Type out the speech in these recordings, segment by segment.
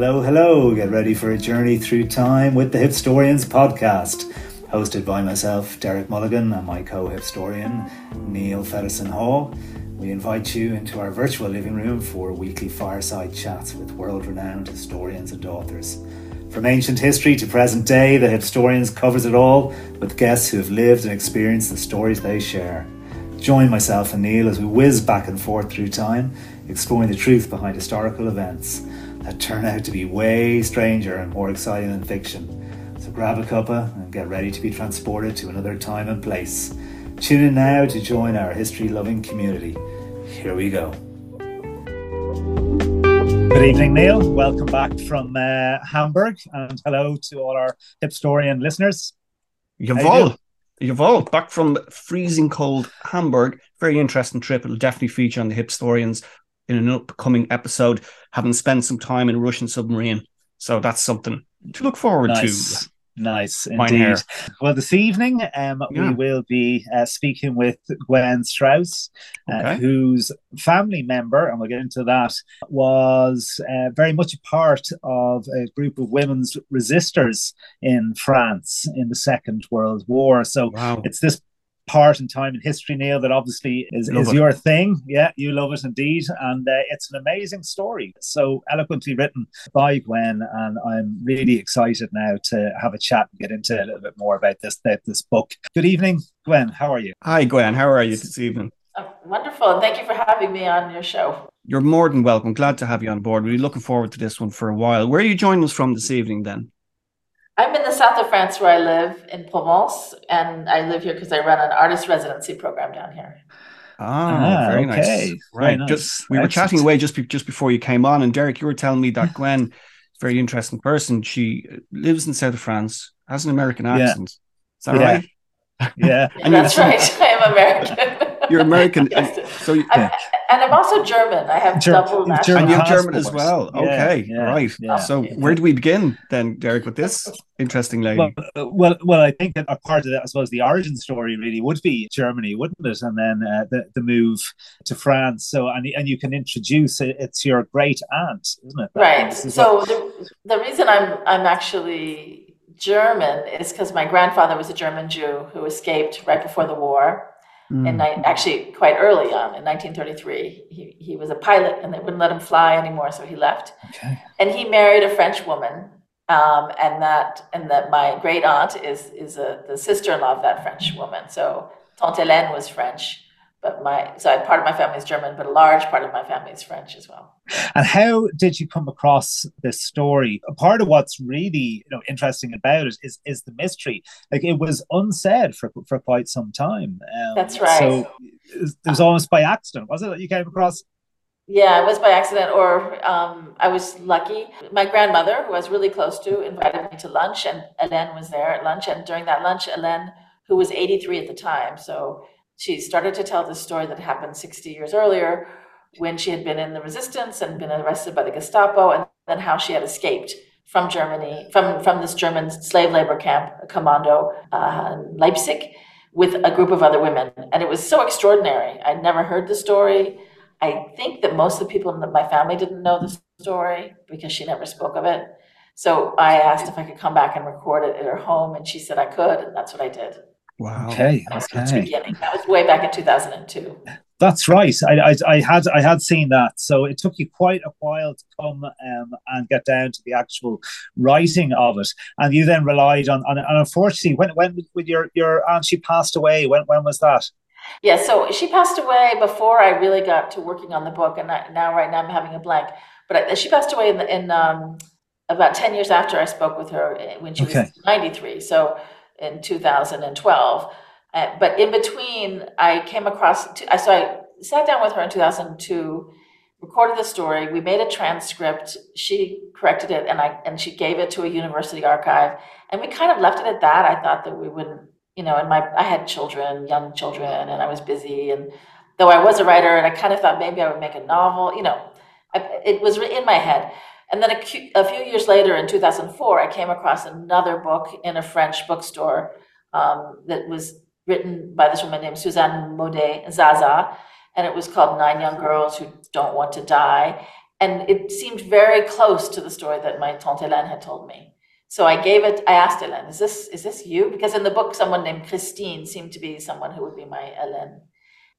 Hello, hello. Get ready for a journey through time with the Hipstorians podcast, hosted by myself, Derek Mulligan, and my co hipstorian, Neil Fedderson Hall. We invite you into our virtual living room for weekly fireside chats with world renowned historians and authors. From ancient history to present day, the Hipstorians covers it all with guests who have lived and experienced the stories they share. Join myself and Neil as we whiz back and forth through time, exploring the truth behind historical events that turn out to be way stranger and more exciting than fiction. So grab a cuppa and get ready to be transported to another time and place. Tune in now to join our history loving community. Here we go. Good evening, Neil. Welcome back from uh, Hamburg, and hello to all our Hipstorian listeners. Jawohl. Jawohl. Back from freezing cold Hamburg. Very interesting trip. It'll definitely feature on the Hipstorians in an upcoming episode, having spent some time in a Russian submarine. So that's something to look forward nice. to. Nice, indeed. Well, this evening um, yeah. we will be uh, speaking with Gwen Strauss, uh, okay. whose family member, and we'll get into that, was uh, very much a part of a group of women's resistors in France in the Second World War. So wow. it's this part in time in history, Neil, that obviously is, is your thing. Yeah, you love it indeed. And uh, it's an amazing story. So eloquently written by Gwen. And I'm really excited now to have a chat and get into a little bit more about this, this book. Good evening, Gwen. How are you? Hi, Gwen. How are you this evening? Oh, wonderful. Thank you for having me on your show. You're more than welcome. Glad to have you on board. We're looking forward to this one for a while. Where are you joining us from this evening then? I'm in the south of France where I live in Provence, and I live here because I run an artist residency program down here. Ah, very okay. nice. Right. Nice. Just we Excellent. were chatting away just be, just before you came on, and Derek, you were telling me that Gwen, is a very interesting person. She lives in south of France, has an American accent. Yeah. Is that yeah. right? Yeah, and that's right. I am American. You're American, yes. so you, I'm, and I'm also German. I have Ger- double national. And you have German as well. Yeah, okay, yeah, right. Yeah, so where do we begin then, Derek, with this interesting lady? Well, uh, well, well, I think that a part of that, I suppose, the origin story really would be Germany, wouldn't it? And then uh, the the move to France. So and and you can introduce it. It's your great aunt, isn't it? That right. So what... the the reason I'm I'm actually German is because my grandfather was a German Jew who escaped right before the war Mm. And I actually quite early on in 1933, he, he was a pilot and they wouldn't let him fly anymore, so he left. Okay. And he married a French woman, um, and that and that my great aunt is is a, the sister-in-law of that French woman. So Tante Hélène was French, but my so part of my family is German, but a large part of my family is French as well. And how did you come across this story? A part of what's really you know interesting about it is is the mystery. Like it was unsaid for for quite some time. Um, That's right. So it was almost by accident, was it that you came across? Yeah, it was by accident, or um, I was lucky. My grandmother, who I was really close to, invited me to lunch, and Hélène was there at lunch. And during that lunch, Hélène, who was 83 at the time, so she started to tell this story that happened 60 years earlier when she had been in the resistance and been arrested by the Gestapo, and then how she had escaped from Germany, from, from this German slave labor camp, commando, uh, Leipzig, with a group of other women. And it was so extraordinary. I'd never heard the story. I think that most of the people in my family didn't know the story because she never spoke of it. So I asked if I could come back and record it at her home, and she said I could, and that's what I did. Wow. Okay. That was okay. beginning. That was way back in 2002. That's right. I, I, I, had I had seen that. So it took you quite a while to come um, and get down to the actual writing of it, and you then relied on. on and unfortunately, when when with your your aunt she passed away, when when was that? Yeah, so she passed away before I really got to working on the book, and I, now right now I'm having a blank. But I, she passed away in, in um, about ten years after I spoke with her eh, when she okay. was 93. So in 2012. Uh, but in between, I came across, so I sat down with her in 2002, recorded the story. We made a transcript. She corrected it, and I and she gave it to a university archive. And we kind of left it at that. I thought that we wouldn't, you know, and my I had children, young children, and I was busy. And though I was a writer, and I kind of thought maybe I would make a novel, you know, I, it was in my head. And then a, a, few years later, in 2004, I came across another book in a French bookstore um, that was written by this woman named Suzanne Maudet Zaza, and it was called Nine Young Girls Who Don't Want to Die. and it seemed very close to the story that my tante Hélène had told me. So I gave it. I asked Hélène, "Is this is this you?" Because in the book, someone named Christine seemed to be someone who would be my Hélène,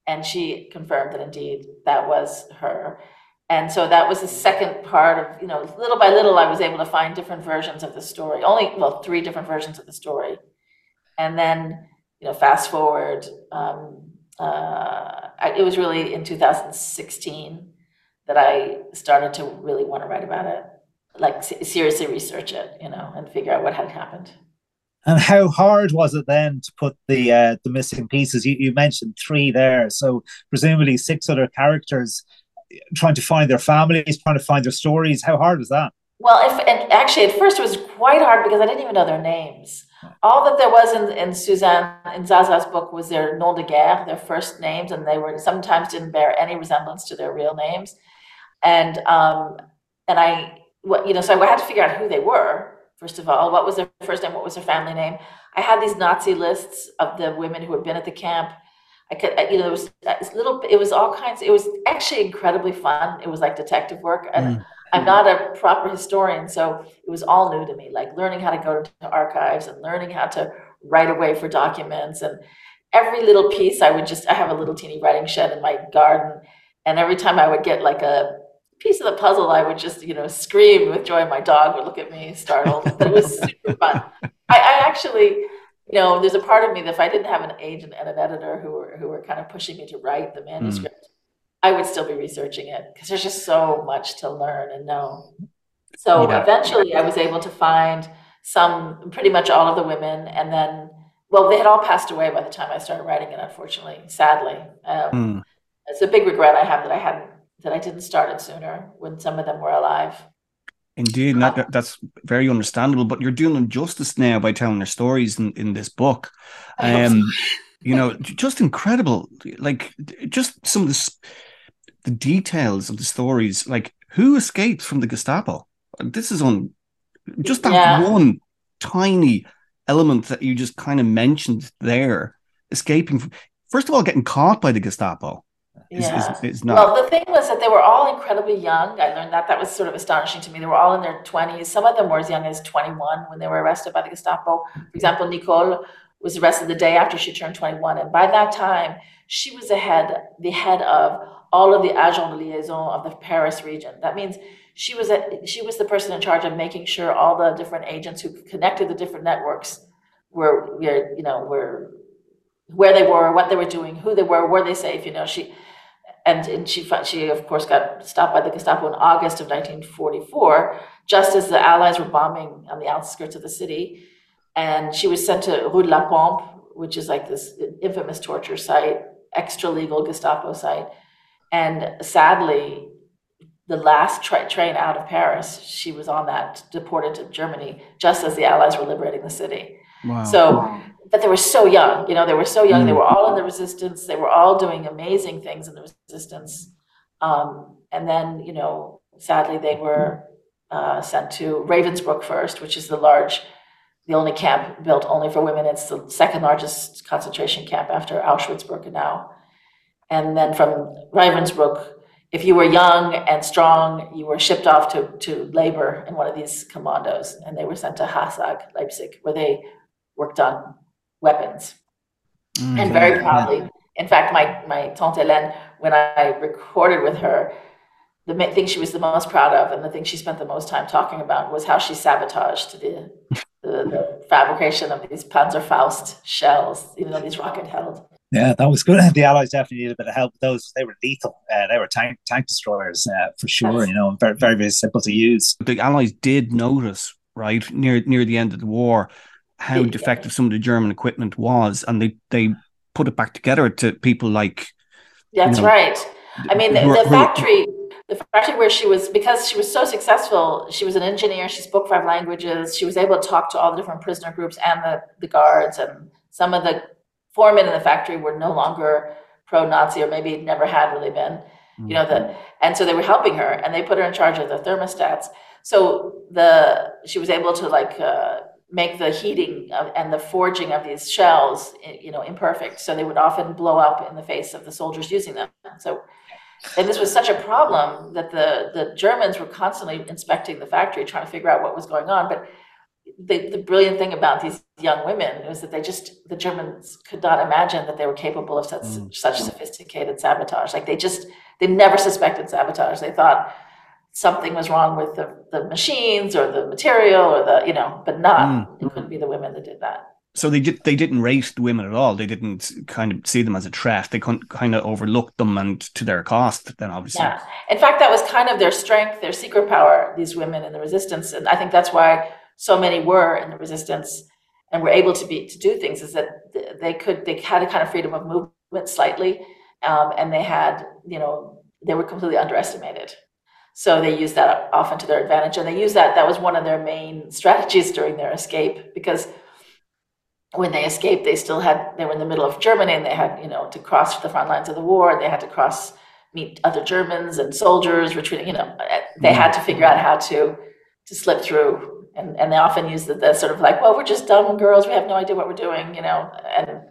and she confirmed that indeed that was her. And so that was the second part of you know, little by little, I was able to find different versions of the story. Only well, three different versions of the story, and then you know, fast forward. Um, uh, it was really in 2016 that I started to really want to write about it, like seriously research it, you know, and figure out what had happened. And how hard was it then to put the uh, the missing pieces? You, you mentioned three there, so presumably six other characters trying to find their families, trying to find their stories. How hard was that? Well, if and actually at first it was quite hard because I didn't even know their names. All that there was in, in Suzanne in Zaza's book was their nom de guerre, their first names, and they were sometimes didn't bear any resemblance to their real names and um, and I, what you know, so I had to figure out who they were first of all. What was their first name? What was their family name? I had these Nazi lists of the women who had been at the camp. I could, you know, it was little. It was all kinds. It was actually incredibly fun. It was like detective work, and mm. I'm not a proper historian, so it was all new to me. Like learning how to go to archives and learning how to write away for documents and every little piece i would just i have a little teeny writing shed in my garden and every time i would get like a piece of the puzzle, I would just, you know, scream with joy. My dog would look at me startled. It was super fun. I, I, actually, you know, there's a part of me that if I didn't have an agent and an editor who were who were kind of pushing me to write the manuscript, mm. I would still be researching it because there's just so much to learn and know. So yeah. eventually, I was able to find some, pretty much all of the women, and then, well, they had all passed away by the time I started writing it. Unfortunately, sadly, um, mm. it's a big regret I have that I hadn't that I didn't start it sooner when some of them were alive. Indeed, that, that's very understandable. But you're doing them justice now by telling their stories in, in this book. Um, you know, just incredible. Like just some of the, the details of the stories. Like who escapes from the Gestapo? This is on just that yeah. one tiny element that you just kind of mentioned there. Escaping from, first of all, getting caught by the Gestapo yeah. Is, is, not. Well, the thing was that they were all incredibly young. I learned that. That was sort of astonishing to me. They were all in their 20s. Some of them were as young as 21 when they were arrested by the Gestapo. For example, Nicole was arrested the day after she turned 21. And by that time, she was the head, the head of all of the agents de liaison of the Paris region. That means she was a, she was the person in charge of making sure all the different agents who connected the different networks were, were you know, were where they were, what they were doing, who they were, were they safe, you know, she and, she she of course got stopped by the Gestapo in August of 1944, just as the Allies were bombing on the outskirts of the city, and she was sent to Rue de la Pompe, which is like this infamous torture site, extra legal Gestapo site, and sadly, the last tra- train out of Paris, she was on that deported to Germany just as the Allies were liberating the city. Wow. So but they were so young you know they were so young mm. they were all in the resistance they were all doing amazing things in the resistance um, and then you know sadly they were uh, sent to ravensbrück first which is the large the only camp built only for women it's the second largest concentration camp after auschwitz birkenau and then from ravensbrück if you were young and strong you were shipped off to, to labor in one of these commandos and they were sent to hasag leipzig where they worked on weapons. Mm-hmm. And very proudly, in fact, my, my tante Hélène, when I recorded with her, the thing she was the most proud of and the thing she spent the most time talking about was how she sabotaged the, the, the fabrication of these Panzerfaust shells, even though these rocket held. Yeah, that was good. The Allies definitely needed a bit of help. With those they were lethal. Uh, they were tank tank destroyers uh, for sure. Yes. You know, very, very very simple to use. The Allies did notice right near near the end of the war how defective some of the German equipment was, and they they put it back together to people like. That's you know, right. I mean, the, the factory, the factory where she was, because she was so successful, she was an engineer. She spoke five languages. She was able to talk to all the different prisoner groups and the the guards, and some of the foremen in the factory were no longer pro-Nazi, or maybe never had really been. You know the, mm-hmm. and so they were helping her, and they put her in charge of the thermostats. So the she was able to like. Uh, make the heating of, and the forging of these shells, you know, imperfect. So they would often blow up in the face of the soldiers using them. So and this was such a problem that the, the Germans were constantly inspecting the factory, trying to figure out what was going on. But the, the brilliant thing about these young women was that they just the Germans could not imagine that they were capable of such mm. such sophisticated sabotage. Like they just they never suspected sabotage. They thought something was wrong with the, the machines or the material or the you know, but not mm. it couldn't be the women that did that. So they did they didn't race the women at all. They didn't kind of see them as a threat. They couldn't kind of overlook them and to their cost. Then obviously, yeah. In fact, that was kind of their strength, their secret power. These women in the resistance, and I think that's why so many were in the resistance and were able to be to do things. Is that they could they had a kind of freedom of movement slightly, um, and they had you know they were completely underestimated. So they use that often to their advantage, and they use that. That was one of their main strategies during their escape because when they escaped, they still had they were in the middle of Germany and they had you know to cross the front lines of the war. They had to cross meet other Germans and soldiers retreating. You know, they had to figure out how to to slip through, and and they often use the, the sort of like, well, we're just dumb girls. We have no idea what we're doing. You know, and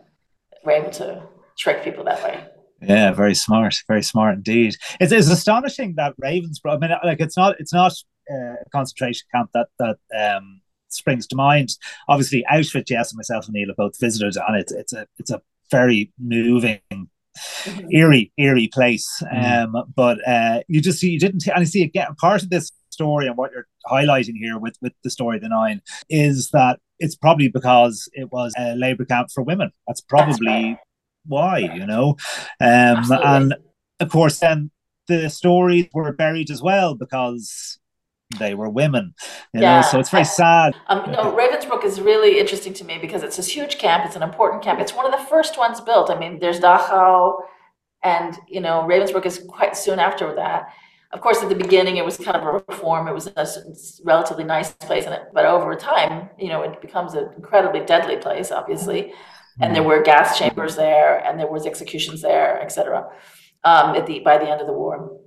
we're able to trick people that way. Yeah, very smart, very smart indeed. It's, it's astonishing that Ravensbrück. I mean, like it's not it's not uh, a concentration camp that that um, springs to mind. Obviously, Auschwitz, yes, and myself and Neil have both visited, and it's it's a it's a very moving mm-hmm. eerie, eerie place. Mm. Um, but uh, you just see, you didn't, and I see again part of this story and what you're highlighting here with with the story of the nine is that it's probably because it was a labor camp for women. That's probably why, you know, um, and of course then the stories were buried as well because they were women. You yeah. know, so it's very sad. Um, no, Ravensbrück is really interesting to me because it's this huge camp. It's an important camp. It's one of the first ones built. I mean, there's Dachau, and you know, Ravensbrück is quite soon after that. Of course, at the beginning, it was kind of a reform. It was a relatively nice place, but over time, you know, it becomes an incredibly deadly place, obviously. And there were gas chambers there, and there was executions there, etc. Um, at the by the end of the war.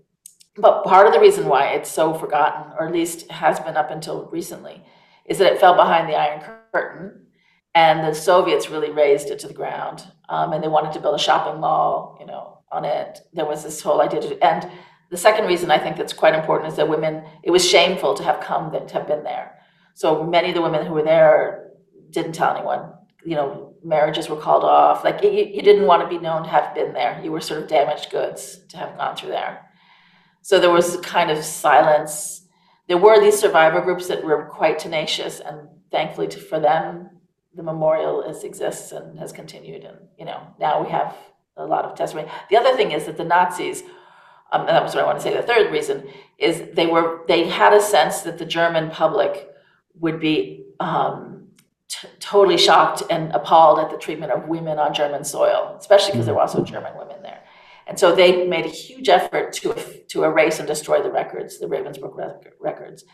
But part of the reason why it's so forgotten, or at least has been up until recently, is that it fell behind the Iron Curtain, and the Soviets really razed it to the ground. Um, and they wanted to build a shopping mall, you know, on it. There was this whole idea to, and the second reason I think that's quite important is that women, it was shameful to have come, to have been there. So many of the women who were there didn't tell anyone. You know, marriages were called off. Like you, you didn't want to be known to have been there. You were sort of damaged goods to have gone through there. So there was a kind of silence. There were these survivor groups that were quite tenacious, and thankfully to, for them, the memorial is, exists and has continued. And you know, now we have a lot of testimony. The other thing is that the Nazis, um, and that was what I want to say. The third reason is they were they had a sense that the German public would be um, t- totally shocked and appalled at the treatment of women on German soil, especially because there were also mm. German women there. And so they made a huge effort to, to erase and destroy the records, the Ravensbrück records.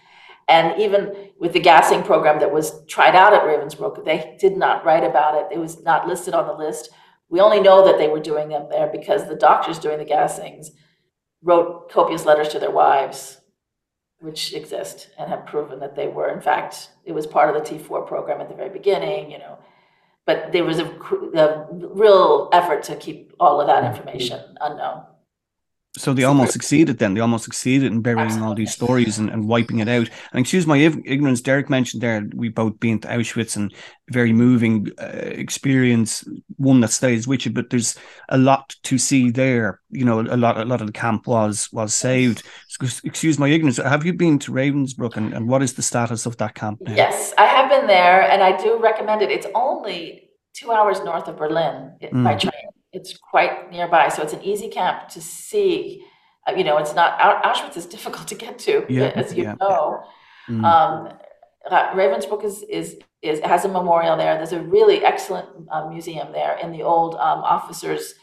And even with the gassing program that was tried out at Ravensbrück, they did not write about it. It was not listed on the list. We only know that they were doing them there because the doctors doing the gassings wrote copious letters to their wives, which exist and have proven that they were, in fact, it was part of the T4 program at the very beginning, you know, but there was a, a real effort to keep all of that mm-hmm. information unknown. So they almost succeeded then. They almost succeeded in burying Absolutely. all these stories and, and wiping it out. And excuse my ignorance, Derek mentioned there, we both been to Auschwitz and very moving uh, experience, one that stays with you, but there's a lot to see there. You know, a lot a lot of the camp was was saved. Excuse my ignorance. Have you been to Ravensbrück and, and what is the status of that camp now? Yes, I have been there and I do recommend it. It's only two hours north of Berlin mm. by train it's quite nearby, so it's an easy camp to see. Uh, you know, it's not Auschwitz is difficult to get to, yeah, as you yeah, know. Yeah. Mm. Um, Ravensbrück is, is is has a memorial there. There's a really excellent uh, museum there in the old um, officers'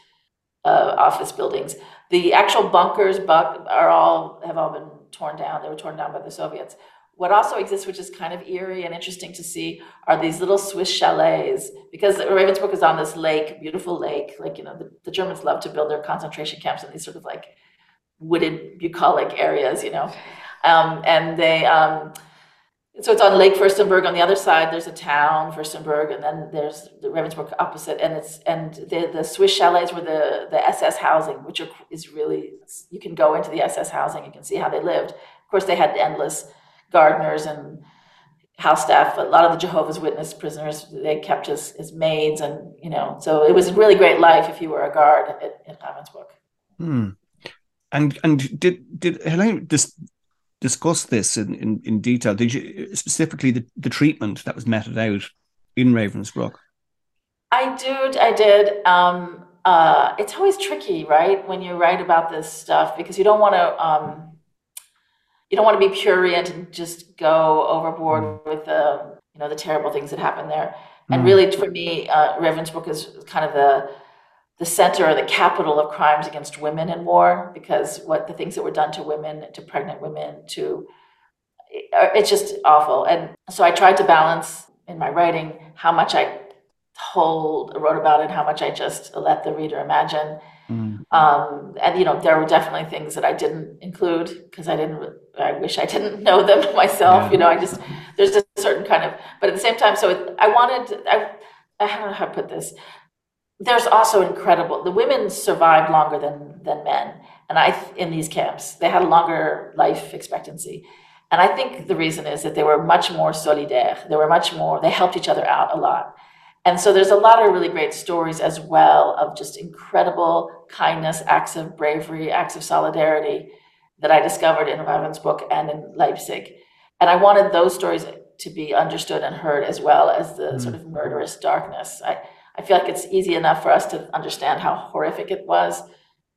uh, office buildings. The actual bunkers are all have all been torn down. They were torn down by the Soviets. What also exists, which is kind of eerie and interesting to see, are these little Swiss chalets. Because Ravensbrück is on this lake, beautiful lake. Like, you know, the, the Germans love to build their concentration camps in these sort of like wooded, bucolic areas, you know. Um, and they, um, so it's on Lake Furstenberg. On the other side, there's a town, Furstenberg, and then there's the Ravensbrück opposite. And it's and the the Swiss chalets were the the SS housing, which are, is really you can go into the SS housing, you can see how they lived. Of course, they had endless gardeners and house staff. A lot of the Jehovah's Witness prisoners they kept as, as maids, and you know, so it was a really great life if you were a guard at, at Ravensbrück. Hmm. And and did did Hélène dis, discuss this in, in, in detail? Did you specifically the, the treatment that was meted out in Ravensbrück? I did. I did. Um, uh, it's always tricky, right, when you write about this stuff because you don't want to. Um, you don't want to be purient and just go overboard mm. with the you know the terrible things that happen there. And mm. really, for me, uh, Ravensbrück is kind of the the center or the capital of crimes against women in war because what the things that were done to women, to pregnant women, to uh, it's just awful. And so I tried to balance in my writing how much I told, wrote about it, how much I just let the reader imagine. Mm. Um, and you know, there were definitely things that I didn't include because I didn't. I wish I didn't know them myself. Yeah. You know, I just there's a certain kind of. But at the same time, so it, I wanted. I I don't know how to put this. There's also incredible. The women survived longer than than men, and I in these camps they had a longer life expectancy. And I think the reason is that they were much more solidaire. They were much more. They helped each other out a lot. And so there's a lot of really great stories as well of just incredible kindness, acts of bravery, acts of solidarity that I discovered in Ravensbrück and in Leipzig. And I wanted those stories to be understood and heard as well as the mm. sort of murderous darkness. I, I feel like it's easy enough for us to understand how horrific it was,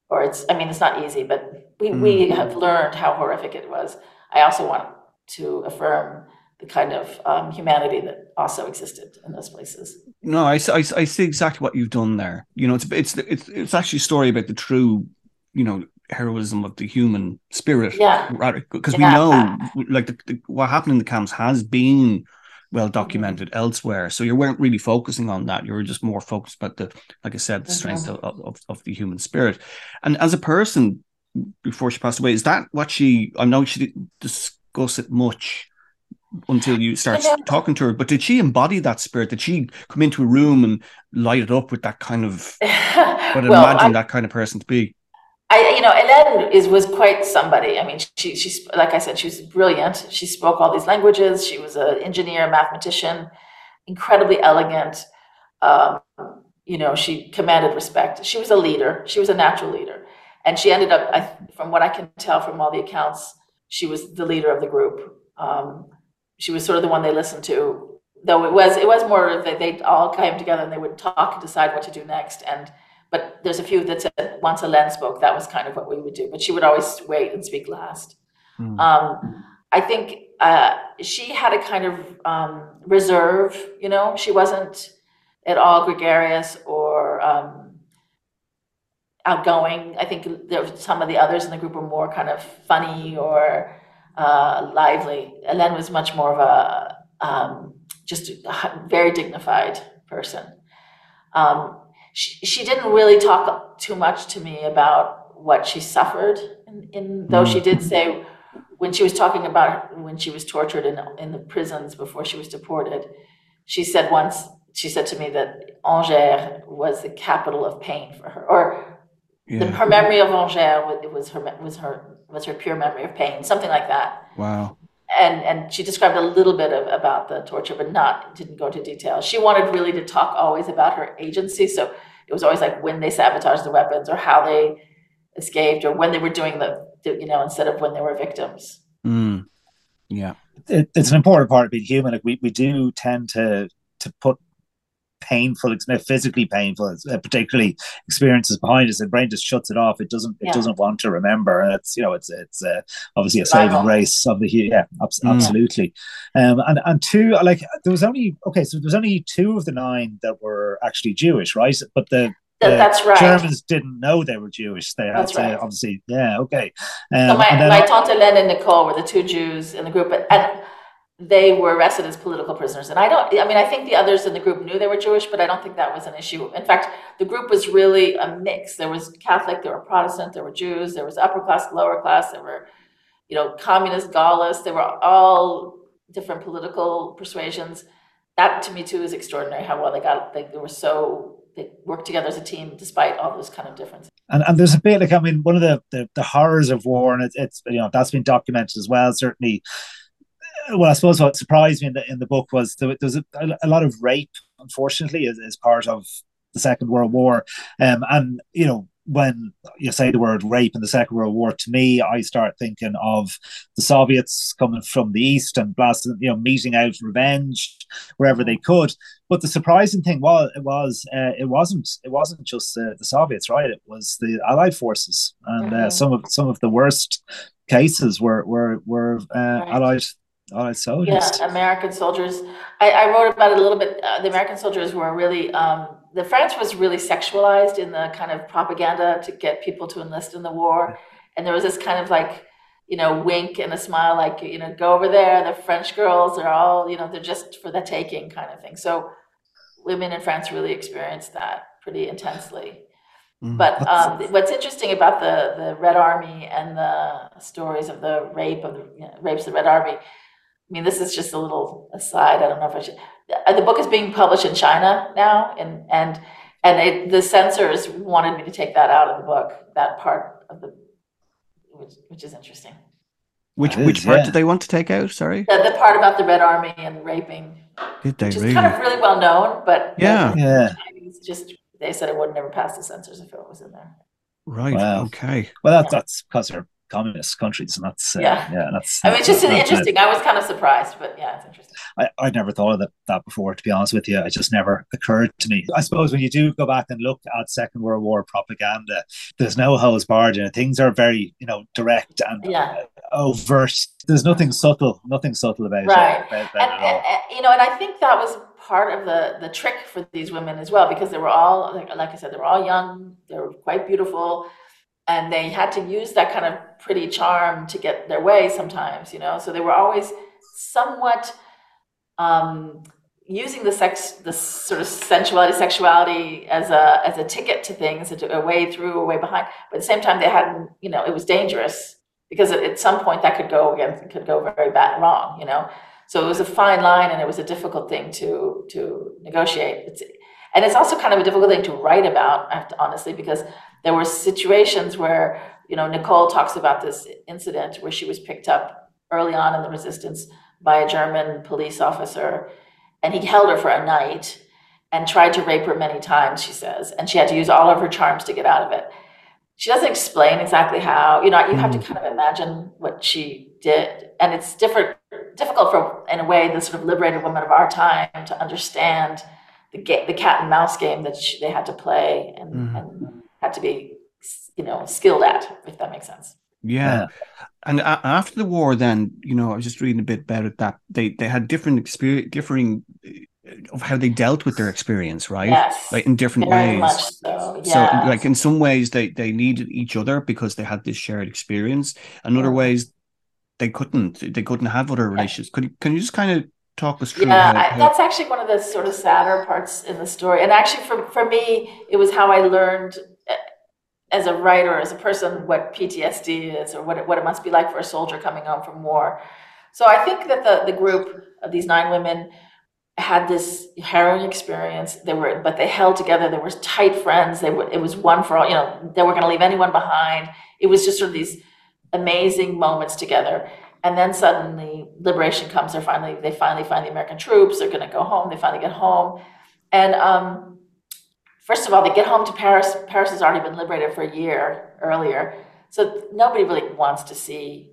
or it's, I mean, it's not easy, but we, mm. we have learned how horrific it was. I also want to affirm the kind of um, humanity that also existed in those places. No, I, I, I see exactly what you've done there. You know, it's it's it's it's actually a story about the true, you know, heroism of the human spirit. Yeah. Because we know, like, the, the, what happened in the camps has been well documented mm-hmm. elsewhere. So you weren't really focusing on that. You were just more focused about the, like I said, the strength mm-hmm. of, of, of the human spirit. And as a person, before she passed away, is that what she? I know she didn't discuss it much until you start talking to her. But did she embody that spirit? Did she come into a room and light it up with that kind of? But well, imagine I, that kind of person to be. I, you know, Hélène is was quite somebody. I mean, she she's like I said, she was brilliant. She spoke all these languages. She was an engineer, a mathematician, incredibly elegant. Um, you know, she commanded respect. She was a leader. She was a natural leader, and she ended up, I, from what I can tell from all the accounts, she was the leader of the group. Um, she was sort of the one they listened to though it was it was more that they all came together and they would talk and decide what to do next and but there's a few that said once a Hélène spoke that was kind of what we would do but she would always wait and speak last mm. um, i think uh, she had a kind of um, reserve you know she wasn't at all gregarious or um, outgoing i think there some of the others in the group were more kind of funny or uh, lively. Hélène was much more of a um, just a very dignified person. Um, she, she didn't really talk too much to me about what she suffered, in, in though she mm. did say when she was talking about when she was tortured in in the prisons before she was deported, she said once she said to me that Angers was the capital of pain for her, or yeah. the, her memory of Angers was her was her was her pure memory of pain, something like that. Wow. And and she described a little bit of about the torture, but not didn't go into detail. She wanted really to talk always about her agency, so it was always like when they sabotaged the weapons or how they escaped or when they were doing the, you know instead of when they were victims. Mm. Yeah, it, it's an important part of being human. Like we we do tend to to put painful, it's not physically painful, uh, particularly experiences behind us. The brain just shuts it off. It doesn't. It yeah. doesn't want to remember. And it's you know, it's it's uh, obviously a saving grace of the yeah, absolutely. Mm. Um, and and two, like there was only okay, so there was only two of the nine that were actually Jewish, right? But the that's right. Germans didn't know they were Jewish. They had That's to right. obviously, yeah, okay. Um, so my, my tante Hélène and Nicole were the two Jews in the group, and they were arrested as political prisoners. And I don't, I mean, I think the others in the group knew they were Jewish, but I don't think that was an issue. In fact, the group was really a mix. There was Catholic, there were Protestant, there were Jews, there was upper class, lower class, there were, you know, communist, Gaullists. They were all different political persuasions. That to me too is extraordinary how well they got. They, they were so they worked together as a team despite all those kind of differences. And and there's a bit like I mean one of the the, the horrors of war and it, it's you know that's been documented as well certainly. Well, I suppose what surprised me in the in the book was there, there was a, a lot of rape, unfortunately, as, as part of the Second World War, um, and you know when you say the word rape in the Second World War, to me, I start thinking of the Soviets coming from the east and blasting, you know, meting out revenge wherever they could. But the surprising thing was, it was, uh, it wasn't, it wasn't just uh, the Soviets, right? It was the Allied forces, and uh, mm-hmm. some of some of the worst cases were were were uh, right. Allied Allied soldiers. Yeah, American soldiers. I, I wrote about it a little bit. Uh, the American soldiers were really. Um, the France was really sexualized in the kind of propaganda to get people to enlist in the war. And there was this kind of like, you know, wink and a smile, like, you know, go over there. The French girls are all, you know, they're just for the taking kind of thing. So women in France really experienced that pretty intensely. Mm, but um, what's interesting about the, the Red Army and the stories of the rape of the you know, rapes of the Red Army, mean, this is just a little aside. I don't know if I should. Uh, the book is being published in China now, and and and it, the censors wanted me to take that out of the book, that part of the, which, which is interesting. Which is, which part yeah. did they want to take out? Sorry, the, the, part about the Red Army and raping. Did they which really? is kind of really well known, but yeah, yeah. Just they said it would never pass the censors if it was in there. Right. Wow. Okay. Well, that, that's because they're communist countries, and that's uh, yeah, yeah, that's. I mean, it's just interesting. I was kind of surprised, but yeah, it's interesting. I, I'd never thought of that, that before, to be honest with you. It just never occurred to me. I suppose when you do go back and look at Second World War propaganda, there's no hose barred in it. Things are very, you know, direct and yeah. overt. There's nothing subtle, nothing subtle about right. it. Right. And, and, and, you know, and I think that was part of the the trick for these women as well, because they were all, like, like I said, they were all young, they were quite beautiful and they had to use that kind of pretty charm to get their way sometimes you know? So they were always somewhat um, using the sex the sort of sensuality sexuality as a as a ticket to things a way through a way behind. But at the same time they hadn't you know it was dangerous because at some point that could go again it could go very bad wrong you know? So it was a fine line and it was a difficult thing to to negotiate. It's, and it's also kind of a difficult thing to write about honestly because there were situations where you know nicole talks about this incident where she was picked up early on in the resistance by a german police officer and he held her for a night and tried to rape her many times she says and she had to use all of her charms to get out of it she doesn't explain exactly how you know you have to mm-hmm. kind of imagine what she did and it's different difficult for in a way the sort of liberated women of our time to understand the, ga- the cat and mouse game that she, they had to play and, mm. and had to be, you know, skilled at, if that makes sense. Yeah. And a- after the war, then, you know, I was just reading a bit about it that they, they had different experience, differing uh, of how they dealt with their experience, right? Yes. Like in different Very ways. so. Yes. so, like in some ways, they they needed each other because they had this shared experience. In other ways, they couldn't. They couldn't have other relationships. Could can you just kind of talk us through? Yeah, how, how... that's actually one of the sort of sadder parts in the story. And actually, for for me, it was how I learned eh, as a writer, as a person, what PTSD is or what it, what it must be like for a soldier coming home from war. So I think that the, the group of these nine women had this harrowing experience. They were, but they held together. They were tight friends. They were, it was one for all, you know, they weren't going to leave anyone behind. It was just sort of these amazing moments together. And then suddenly liberation comes. They're finally, they finally find the American troops. They're going to go home. They finally get home. And, um, first of all, they get home to Paris. Paris has already been liberated for a year earlier. So nobody really wants to see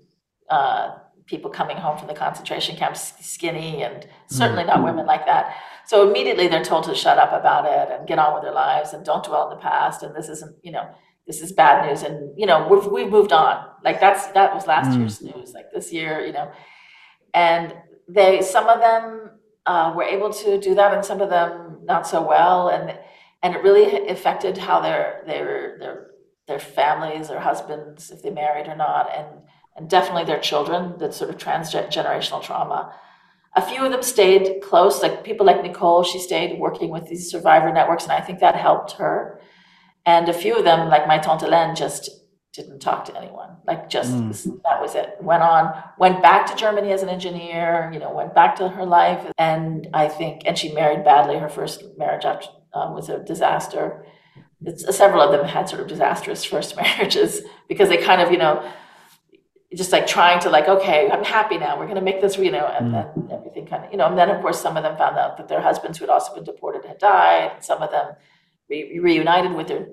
uh, people coming home from the concentration camps skinny and certainly not women like that. So immediately they're told to shut up about it and get on with their lives and don't dwell in the past. And this isn't, you know, this is bad news. And, you know, we've, we've moved on. Like that's, that was last mm. year's news, like this year, you know, and they, some of them uh, were able to do that and some of them not so well. And, and it really affected how their their their their families, their husbands, if they married or not, and and definitely their children. That sort of transgenerational trauma. A few of them stayed close, like people like Nicole. She stayed working with these survivor networks, and I think that helped her. And a few of them, like my tante Hélène, just didn't talk to anyone. Like just mm. that was it. Went on, went back to Germany as an engineer. You know, went back to her life, and I think, and she married badly. Her first marriage after, um, was a disaster. It's, several of them had sort of disastrous first marriages because they kind of, you know, just like trying to like, okay, I'm happy now. We're going to make this, you know, and mm. then everything kind of, you know, and then of course some of them found out that their husbands who had also been deported had died. And some of them re- reunited with their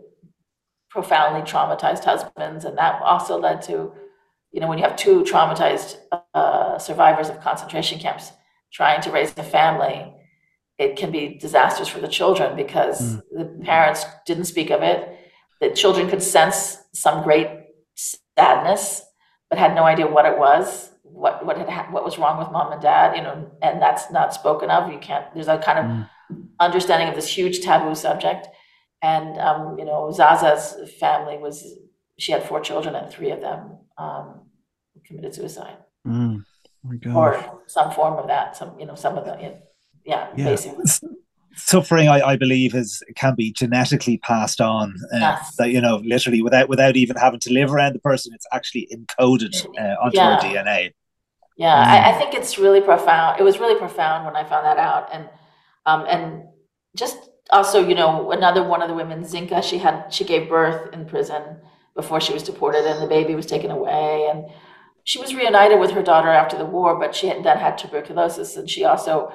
profoundly traumatized husbands, and that also led to, you know, when you have two traumatized uh, survivors of concentration camps trying to raise a family, it can be disastrous for the children because mm. the parents didn't speak of it. The children could sense some great sadness, but had no idea what it was, what what had ha- what was wrong with mom and dad, you know, and that's not spoken of. You can't. There's a kind of mm. understanding of this huge taboo subject and um, you know, Zaza's family was she had four children, and three of them um, committed suicide, mm. or some form of that. Some you know, some of the yeah, yeah. basically. Suffering, I, I, believe, is can be genetically passed on. Uh, yes. That you know, literally, without without even having to live around the person, it's actually encoded uh, onto yeah. our DNA. Yeah, mm. I, I, think it's really profound. It was really profound when I found that out, and um, and just also, you know, another one of the women, Zinka, she had she gave birth in prison before she was deported, and the baby was taken away, and she was reunited with her daughter after the war, but she had, then had tuberculosis, and she also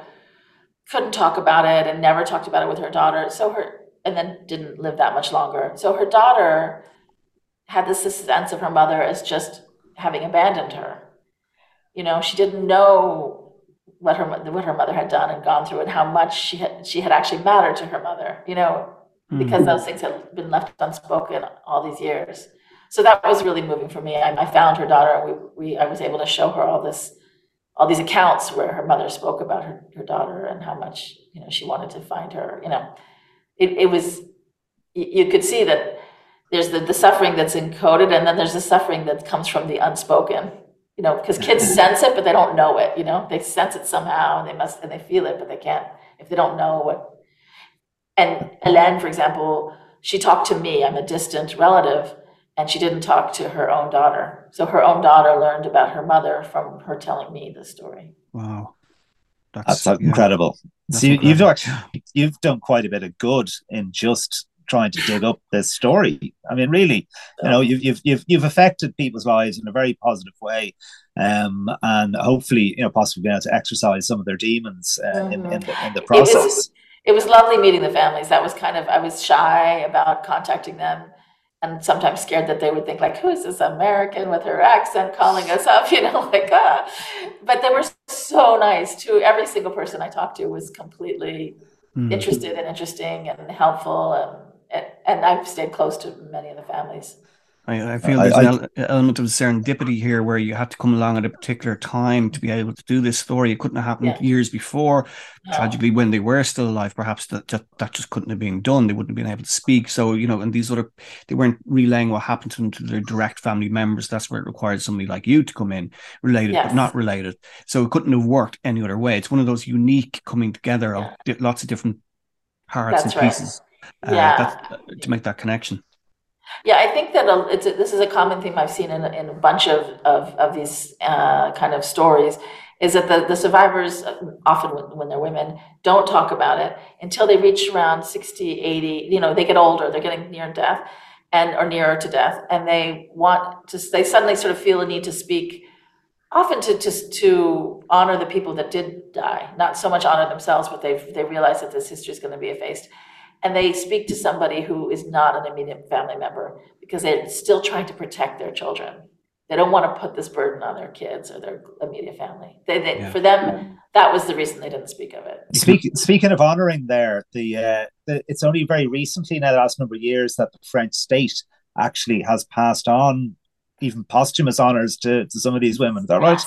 couldn't talk about it and never talked about it with her daughter. So her and then didn't live that much longer. So her daughter had this sense of her mother as just having abandoned her. You know, she didn't know what her what her mother had done and gone through and how much she had she had actually mattered to her mother you know because mm-hmm. those things had been left unspoken all these years. So that was really moving for me. I, I found her daughter and we, we i was able to show her all this all these accounts where her mother spoke about her, her daughter and how much you know she wanted to find her you know. It, it was you could see that there's the, the suffering that's encoded and then there's the suffering that comes from the unspoken you know, because kids sense it, but they don't know it, you know, they sense it somehow and they must, and they feel it, but they can't, if they don't know what. And Hélène, for example, she talked to me, I'm a distant relative, and she didn't talk to her own daughter. So her own daughter learned about her mother from her telling me the story. Wow. That's, That's incredible. That's so you, incredible. you've actually, you've done quite a bit of good in just trying to dig up this story. I mean, really, you know, you've you've you've, you've affected people's lives in a very positive way, um, and hopefully, you know, possibly being able to exercise some of their demons uh, mm-hmm. in, in, the, in the process. It was, it was lovely meeting the families. That was kind of I was shy about contacting them and sometimes scared that they would think like who is this american with her accent calling us up you know like ah but they were so nice To every single person i talked to was completely mm. interested and interesting and helpful and and I've stayed close to many of the families. I, I feel there's I, an element of serendipity here where you had to come along at a particular time to be able to do this story. It couldn't have happened yeah. years before. No. Tragically, when they were still alive, perhaps that, that that just couldn't have been done. They wouldn't have been able to speak. So, you know, and these other, they weren't relaying what happened to them to their direct family members. That's where it required somebody like you to come in, related yes. but not related. So it couldn't have worked any other way. It's one of those unique coming together yeah. of lots of different parts That's and pieces uh, yeah. to make that connection. Yeah, I think that it's a, this is a common theme I've seen in, in a bunch of, of, of these uh, kind of stories is that the, the survivors, uh, often when, they're women, don't talk about it until they reach around 60, 80, you know, they get older, they're getting near death and or nearer to death. And they want to, they suddenly sort of feel a need to speak often to just to honor the people that did die, not so much honor themselves, but they they realize that this history is going to be effaced and they speak to somebody who is not an immediate family member because they're still trying to protect their children. They don't want to put this burden on their kids or their immediate family. They, they yeah. for them, that was the reason they didn't speak of it. Speak, speaking of honoring, there, the, uh, the it's only very recently, now the last number of years, that the French state actually has passed on even posthumous honors to, to some of these women. Is that right?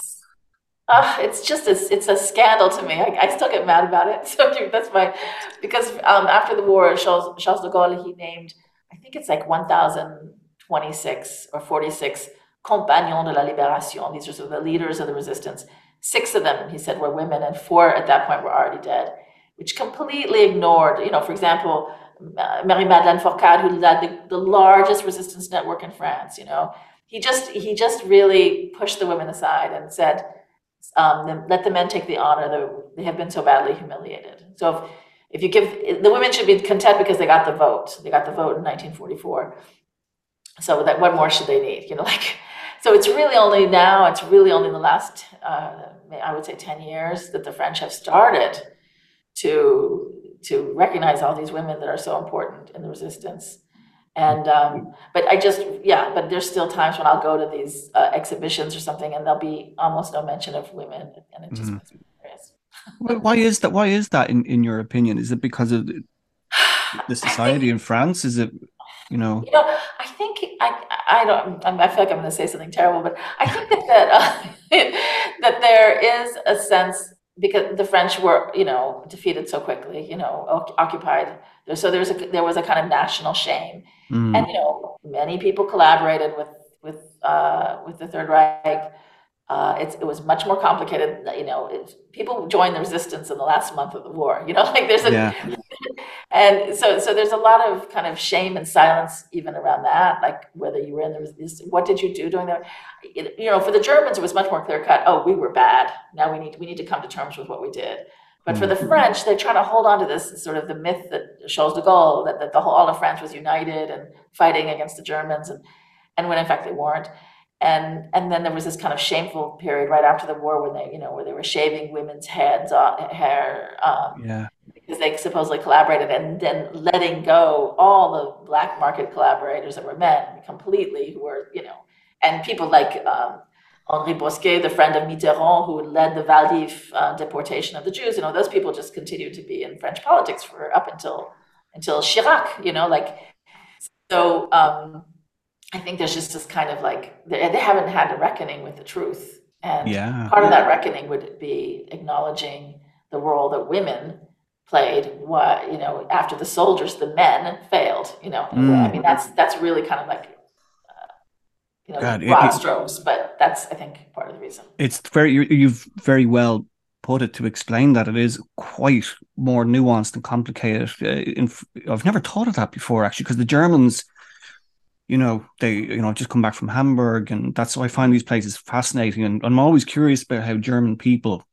Uh, it's just a, it's a scandal to me. I, I still get mad about it. So that's my because um, after the war, Charles, Charles de Gaulle he named I think it's like 1,026 or 46 compagnons de la libération. These are sort of the leaders of the resistance. Six of them, he said, were women, and four at that point were already dead, which completely ignored. You know, for example, Marie Madeleine Fourcade, who led the, the largest resistance network in France. You know, he just he just really pushed the women aside and said, um, "Let the men take the honor. They have been so badly humiliated." So if if you give the women should be content because they got the vote. They got the vote in 1944. So that what more should they need? You know, like so it's really only now. It's really only in the last uh, I would say 10 years that the French have started to to recognize all these women that are so important in the resistance. And um, but I just yeah, but there's still times when I'll go to these uh, exhibitions or something, and there'll be almost no mention of women, and it just mm. makes me curious. why is that? Why is that in in your opinion? Is it because of the society think, in France? Is it you know? You know, I think I I don't I feel like I'm going to say something terrible, but I think that that, uh, that there is a sense because the French were, you know, defeated so quickly, you know, occupied. So there was a there was a kind of national shame, mm. and you know, many people collaborated with with uh, with the Third Reich. Uh, it was much more complicated. You know, it, people joined the resistance in the last month of the war. You know, like there's a, yeah. and so so there's a lot of kind of shame and silence even around that. Like whether you were in the resistance, what did you do during the, you know, for the Germans it was much more clear cut. Oh, we were bad. Now we need we need to come to terms with what we did. But for the mm-hmm. French, they're trying to hold on to this sort of the myth that Charles de Gaulle that, that the whole all of France was united and fighting against the Germans, and and when in fact they weren't and and then there was this kind of shameful period right after the war when they you know where they were shaving women's heads hair um, yeah because they supposedly collaborated and then letting go all the black market collaborators that were men completely who were you know and people like um, Henri Bousquet, the friend of Mitterrand, who led the Vel d'Hiv uh, deportation of the Jews, you know, those people just continued to be in French politics for up until until Chirac, you know, like so. Um, I think there's just this kind of like they, they haven't had a reckoning with the truth, and yeah. part of that reckoning would be acknowledging the role that women played. What you know, after the soldiers, the men failed. You know, mm. I mean that's that's really kind of like you know God, broad it, strokes, but that's I think part of the reason. It's very you've very well put it to explain that it is quite more nuanced and complicated. Uh, in, I've never thought of that before actually, because the Germans you know, they, you know, just come back from Hamburg, and that's why I find these places fascinating. And I'm always curious about how German people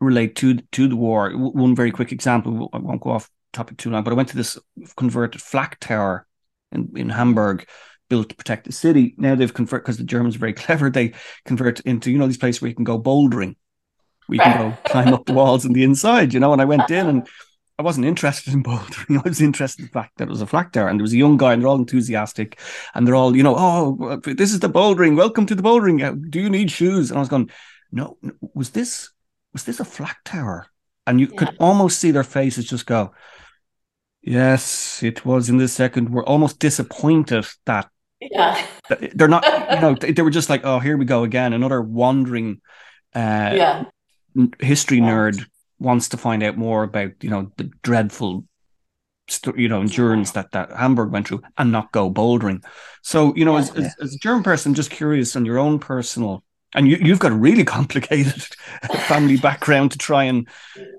relate to to the war. One very quick example, I won't go off topic too long, but I went to this converted flak tower in, in Hamburg, built to protect the city. Now they've converted because the Germans are very clever. They convert into you know these places where you can go bouldering, we can go climb up the walls on the inside, you know. And I went in and I wasn't interested in bouldering. I was interested in the fact that it was a flak tower and there was a young guy and they're all enthusiastic and they're all, you know, oh, this is the bouldering. Welcome to the bouldering. Do you need shoes? And I was going, no, was this, was this a flak tower? And you yeah. could almost see their faces just go, yes, it was in the second. We're almost disappointed that yeah. they're not, you know, they were just like, oh, here we go again. Another wandering uh, yeah. history nerd wants to find out more about you know the dreadful you know endurance that that Hamburg went through and not go bouldering. So you know, yeah, as. As, as, a German person, just curious on your own personal. And you, you've got a really complicated family background to try and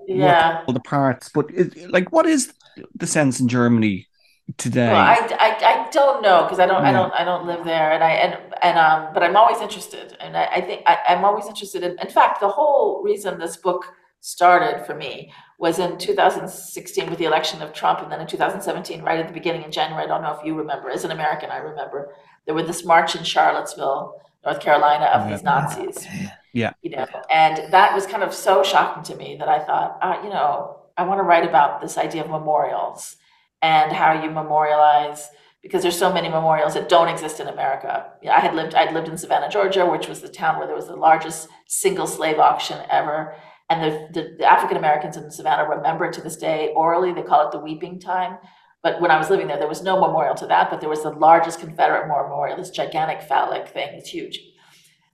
yeah. work all the parts. But it, like, what is the sense in Germany today? Well, I, I, I don't know because I don't yeah. I don't I don't live there and I and and um but I'm always interested and I, I think I, I'm always interested in in fact the whole reason this book started for me was in 2016 with the election of Trump, and then in 2017, right at the beginning in January. I don't know if you remember. As an American, I remember there was this march in Charlottesville, North Carolina, of these Nazis. Yeah, you know, and that was kind of so shocking to me that I thought, uh, you know, I want to write about this idea of memorials and how you memorialize because there's so many memorials that don't exist in America. I had lived I'd lived in Savannah, Georgia, which was the town where there was the largest single slave auction ever and the, the, the African Americans in Savannah remember it to this day orally. They call it the weeping time. But when I was living there, there was no memorial to that, but there was the largest Confederate memorial, this gigantic phallic thing. It's huge.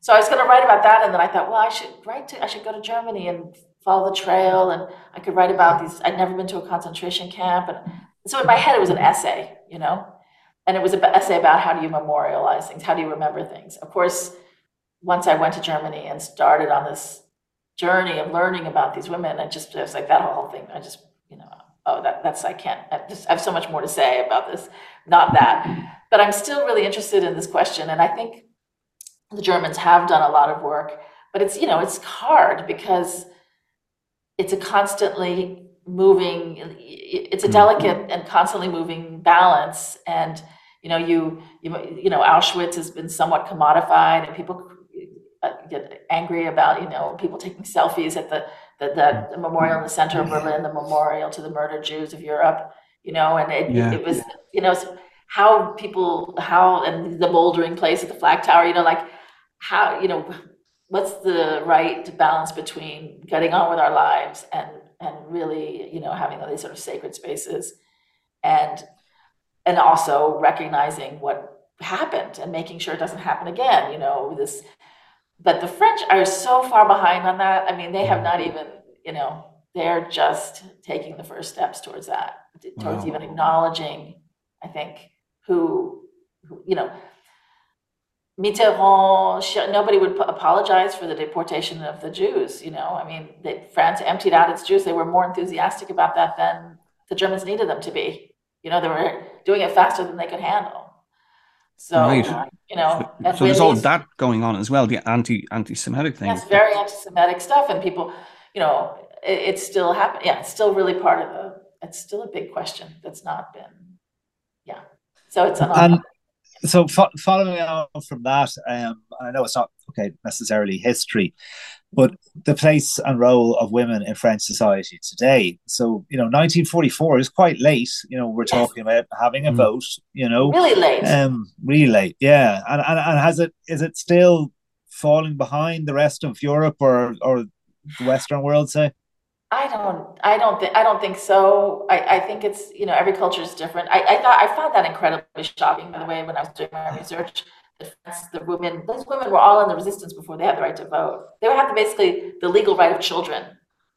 So I was going to write about that, and then I thought, well, I should write to, I should go to Germany and follow the trail, and I could write about these. I'd never been to a concentration camp, and so in my head it was an essay, you know, and it was an essay about how do you memorialize things, how do you remember things. Of course, once I went to Germany and started on this journey of learning about these women. I just, it was like that whole thing. I just, you know, oh, that, that's, I can't, I, just, I have so much more to say about this, not that. But I'm still really interested in this question. And I think the Germans have done a lot of work, but it's, you know, it's hard because it's a constantly moving, it's a mm-hmm. delicate and constantly moving balance. And, you know, you, you, you know, Auschwitz has been somewhat commodified and people uh, get angry about, you know, people taking selfies at the, the, the, the memorial in the center of Berlin, the memorial to the murdered Jews of Europe, you know, and it, yeah. it was, you know, how people, how, and the bouldering place at the flak tower, you know, like how, you know, what's the right balance between getting on with our lives and, and really, you know, having all these sort of sacred spaces? And, and also recognizing what happened and making sure it doesn't happen again, you know, this, but the French are so far behind on that. I mean, they have not mm-hmm. even, you know, they're just taking the first steps towards that, towards wow. even acknowledging, I think, who, who you know, Mitterrand, nobody would apologize for the deportation of the Jews. You know, I mean, they, France emptied out its Jews. They were more enthusiastic about that than the Germans needed them to be. You know, they were doing it faster than they could handle. So right. you know, so, so there's all that going on as well. The anti anti-Semitic thing. Yes, very anti-Semitic stuff, and people, you know, it, it's still happening. Yeah, it's still really part of the. It's still a big question that's not been. Yeah, so it's an. And so fo- following on from that, um, I know it's not okay necessarily history, but the place and role of women in French society today. So, you know, 1944 is quite late. You know, we're yes. talking about having a mm. vote, you know. Really late. Um, really late, yeah. And, and and has it is it still falling behind the rest of Europe or or the Western world, say? I don't I don't think I don't think so. I, I think it's you know, every culture is different. I, I thought I found that incredibly shocking, by the way, when I was doing my research the women, those women were all in the resistance before they had the right to vote. They would have basically the legal right of children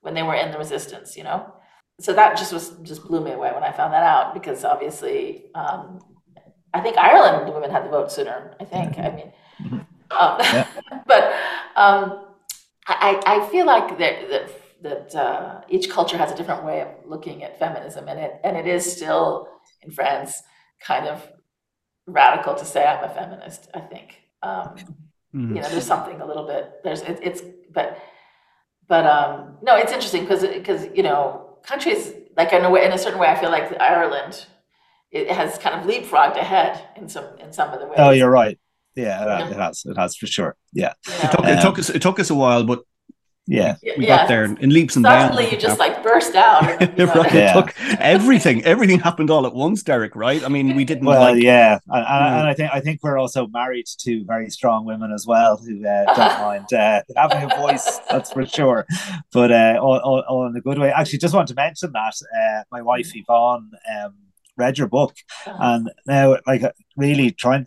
when they were in the resistance, you know? So that just was, just blew me away when I found that out because obviously, um, I think Ireland women had the vote sooner, I think. I mean, mm-hmm. um, yeah. but um, I, I feel like that, that, that uh, each culture has a different way of looking at feminism and it, and it is still in France kind of radical to say I'm a feminist. I think um, mm-hmm. you know there's something a little bit there's it, it's but but um, no, it's interesting because because you know countries like in a way in a certain way I feel like Ireland it has kind of leapfrogged ahead in some in some of the ways. Oh, you're right. Yeah, it has. It has for sure. Yeah, it, took, it took us. It took us a while, but yeah, we yeah. got there in leaps and bounds. Suddenly, you just like burst out. You know? right. yeah. took everything. Everything happened all at once, Derek. Right? I mean, we didn't. Well, like, yeah, and, and, I think I think we're also married to very strong women as well who uh, don't mind uh, having a voice. That's for sure. But uh, all, all, all, in a good way. Actually, just want to mention that uh, my wife Yvonne um, read your book, uh-huh. and now like really trying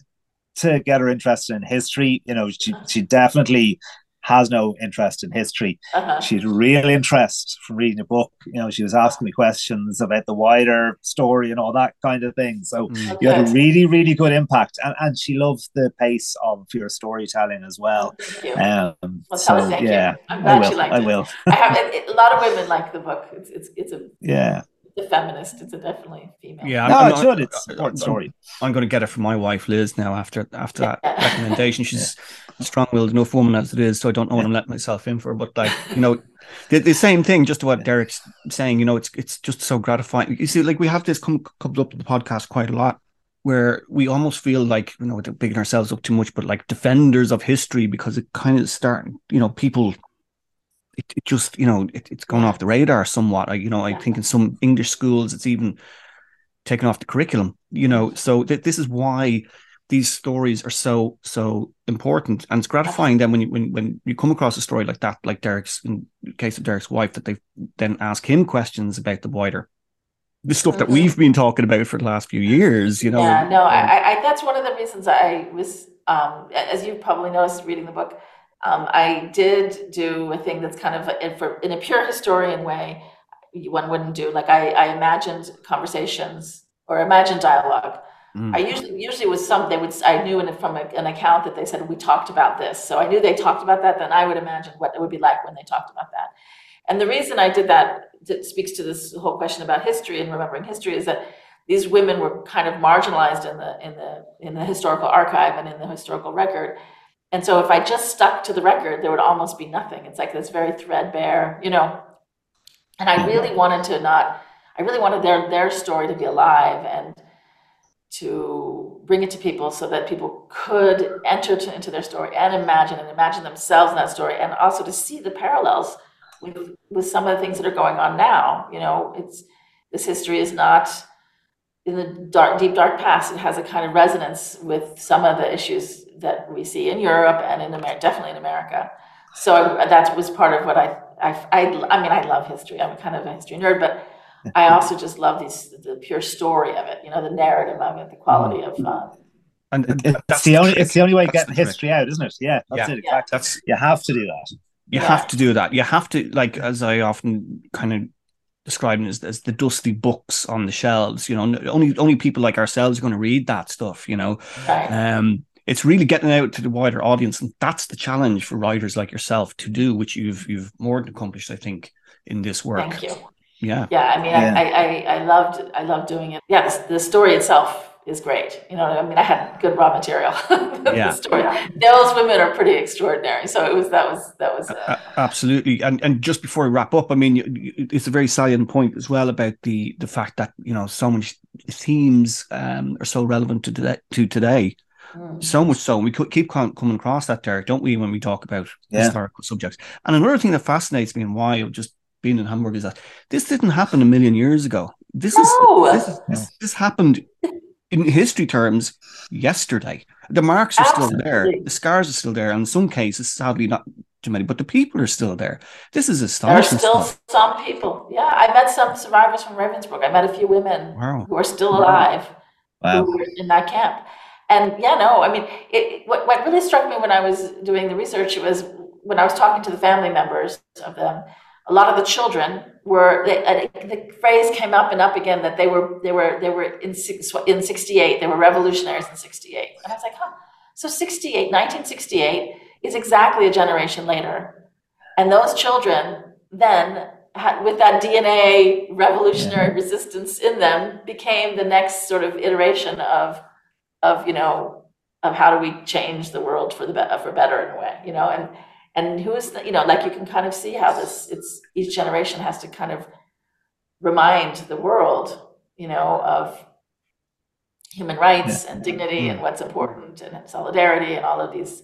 to get her interested in history. You know, she she definitely has no interest in history. Uh-huh. She's real interest from reading a book. You know, she was asking me questions about the wider story and all that kind of thing. So mm. you had a really, really good impact, and, and she loved the pace of your storytelling as well. Um, well, so yeah, I'm glad I will. I will. I have it, a lot of women like the book. It's it's it's a yeah the feminist. It's a definitely female. Yeah, no, I'm, I'm, It's important story. I'm, going to get it from my wife Liz now after after that recommendation. She's yeah. Strong-willed enough woman as it is, so I don't know what I'm letting myself in for. But like you know, the, the same thing. Just to what Derek's saying, you know, it's it's just so gratifying. You see, like we have this come comes up in the podcast quite a lot. Where we almost feel like you know we're bigging ourselves up too much, but like defenders of history because it kind of starting, you know, people it, it just you know it, it's gone off the radar somewhat. I, you know, I think in some English schools it's even taken off the curriculum. You know, so th- this is why these stories are so so important, and it's gratifying then when you when when you come across a story like that, like Derek's in the case of Derek's wife, that they then ask him questions about the wider the stuff that mm-hmm. we've been talking about for the last few years, you know. Yeah, no, I, I that's one of the reasons I was, um, as you probably noticed reading the book, um, I did do a thing that's kind of in, for, in a pure historian way. One wouldn't do like I, I imagined conversations or imagined dialogue. Mm. I usually usually was some they would I knew in, from a, an account that they said we talked about this, so I knew they talked about that. Then I would imagine what it would be like when they talked about that. And the reason I did that that speaks to this whole question about history and remembering history is that these women were kind of marginalized in the in the in the historical archive and in the historical record. And so if I just stuck to the record, there would almost be nothing. It's like this very threadbare, you know. And I really wanted to not I really wanted their their story to be alive and to bring it to people so that people could enter to, into their story and imagine and imagine themselves in that story and also to see the parallels with with some of the things that are going on now. You know it's this history is not in the dark deep dark past. It has a kind of resonance with some of the issues that we see in Europe and in America definitely in America. So I, that was part of what I, I I I mean I love history. I'm kind of a history nerd but I also just love these the pure story of it, you know, the narrative of it, the quality of. Uh, and, and it's the only it's the only way that's getting history out, isn't it? Yeah, that's yeah. it. Exactly. That's you have to do that. You yeah. have to do that. You have to like as I often kind of describe it as, as the dusty books on the shelves. You know, only only people like ourselves are going to read that stuff. You know, right. um, it's really getting out to the wider audience, and that's the challenge for writers like yourself to do, which you've you've more than accomplished, I think, in this work. Thank you. Yeah. Yeah. I mean, yeah. I, I, I loved, I loved doing it. Yeah. The, the, story itself is great. You know, I mean, I had good raw material. yeah. story. Those women are pretty extraordinary. So it was, that was, that was. Uh... Absolutely. And, and just before we wrap up, I mean, it's a very salient point as well about the, the fact that, you know, so many themes um, are so relevant to today, to today. Mm. So much so, we could keep coming across that, Derek, don't we, when we talk about yeah. historical subjects? And another thing that fascinates me and why I just being in Hamburg is that this didn't happen a million years ago. This no. is this, this, this happened in history terms yesterday. The marks are Absolutely. still there, the scars are still there, and in some cases, sadly, not too many, but the people are still there. This is astonishing. There are still stuff. some people. Yeah, I met some survivors from Ravensbrück. I met a few women wow. who are still alive wow. who were in that camp. And yeah, no, I mean, it, what, what really struck me when I was doing the research was when I was talking to the family members of them a lot of the children were they, uh, the phrase came up and up again that they were they were they were in in 68 they were revolutionaries in 68 and i was like huh. So 68 1968 is exactly a generation later. And those children then had, with that dna revolutionary yeah. resistance in them became the next sort of iteration of of you know of how do we change the world for the for better in a way you know? And and who is the, you know like you can kind of see how this it's each generation has to kind of remind the world you know of human rights yeah. and dignity and mm. what's important and solidarity and all of these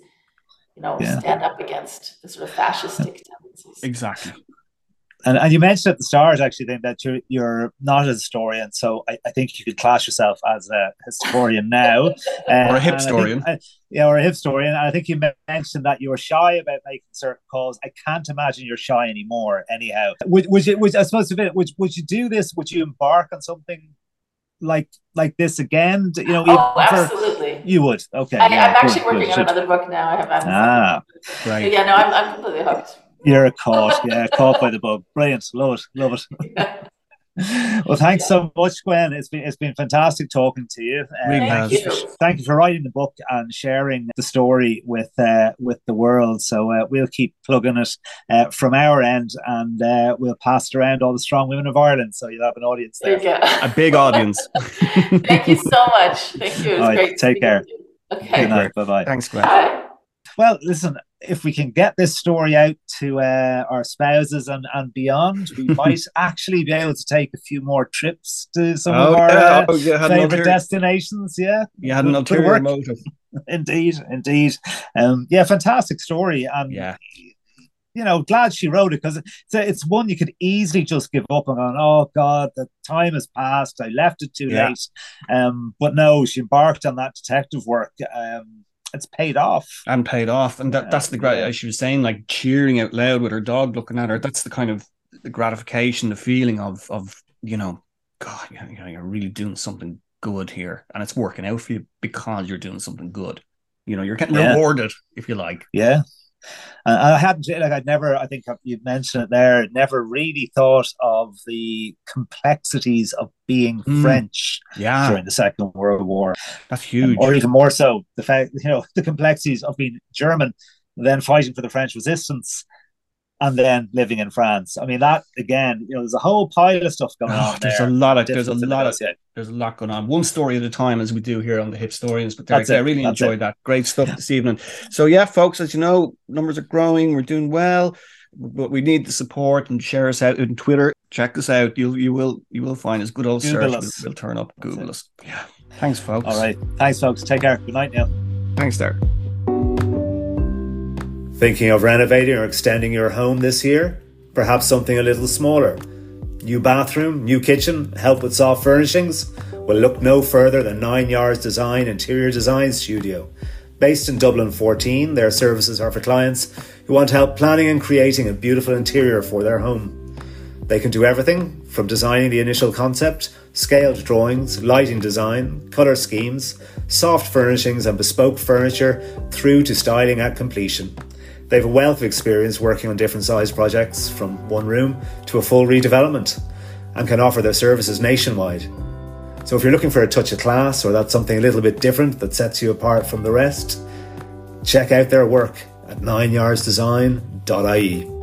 you know yeah. stand up against the sort of fascistic tendencies exactly and, and you mentioned at the start actually then that you're you're not a historian, so I, I think you could class yourself as a historian now, uh, or a historian, uh, yeah, or a historian. And I think you mentioned that you were shy about making certain calls. I can't imagine you're shy anymore. Anyhow, would would you? Would I suppose a would would you do this? Would you embark on something like like this again? You know, oh, absolutely. For, you would. Okay. I, am actually good, working good, on another book now. I have. Ah, right. Yeah, no, I'm, I'm completely hooked. You're a caught, yeah, caught by the bug. Brilliant, love it, love it. well, thanks so much, Gwen. It's been it's been fantastic talking to you. Uh, really thank, you for, thank you for writing the book and sharing the story with uh, with the world. So uh, we'll keep plugging it uh, from our end, and uh, we'll pass it around all the strong women of Ireland. So you'll have an audience there. there a big audience. thank you so much. Thank you. It was right, great. Take care. Okay. Good night. Bye bye. Thanks, Gwen. Bye. Well, listen, if we can get this story out to uh, our spouses and, and beyond, we might actually be able to take a few more trips to some oh, of our yeah. uh, oh, favorite destinations. Yeah, you had an ulterior motive. indeed, indeed. Um, yeah, fantastic story. And yeah. You know, glad she wrote it because it's, it's one you could easily just give up on. Oh God, the time has passed. I left it too yeah. late. Um, but no, she embarked on that detective work. Um, it's paid off. And paid off. And that, that's the great as she was saying like cheering out loud with her dog looking at her that's the kind of the gratification the feeling of of you know god you know, you're really doing something good here and it's working out for you because you're doing something good. You know you're getting yeah. rewarded if you like. Yeah and I hadn't like I'd never I think you mentioned it there never really thought of the complexities of being mm. French yeah. during the Second World War. That's huge, um, or even more so the fact you know the complexities of being German, then fighting for the French resistance. And then living in France. I mean, that again, you know, there's a whole pile of stuff going oh, on. There's there. a lot of there's a lot of there's a lot going on. One story at a time, as we do here on the Hipstorians. But Derek, I really enjoyed it. that. Great stuff yeah. this evening. So yeah, folks, as you know, numbers are growing. We're doing well, but we need the support and share us out on Twitter. Check us out. You you will you will find us. Good old Google search us. will, will turn up. Google us. Yeah. Thanks, folks. All right. Thanks, folks. Take care. Good night, Neil. Thanks, Derek. Thinking of renovating or extending your home this year? Perhaps something a little smaller. New bathroom, new kitchen, help with soft furnishings? Well, look no further than Nine Yards Design Interior Design Studio. Based in Dublin 14, their services are for clients who want help planning and creating a beautiful interior for their home. They can do everything from designing the initial concept, scaled drawings, lighting design, colour schemes, soft furnishings, and bespoke furniture through to styling at completion. They have a wealth of experience working on different size projects, from one room to a full redevelopment, and can offer their services nationwide. So if you're looking for a touch of class or that's something a little bit different that sets you apart from the rest, check out their work at nineyardsdesign.ie.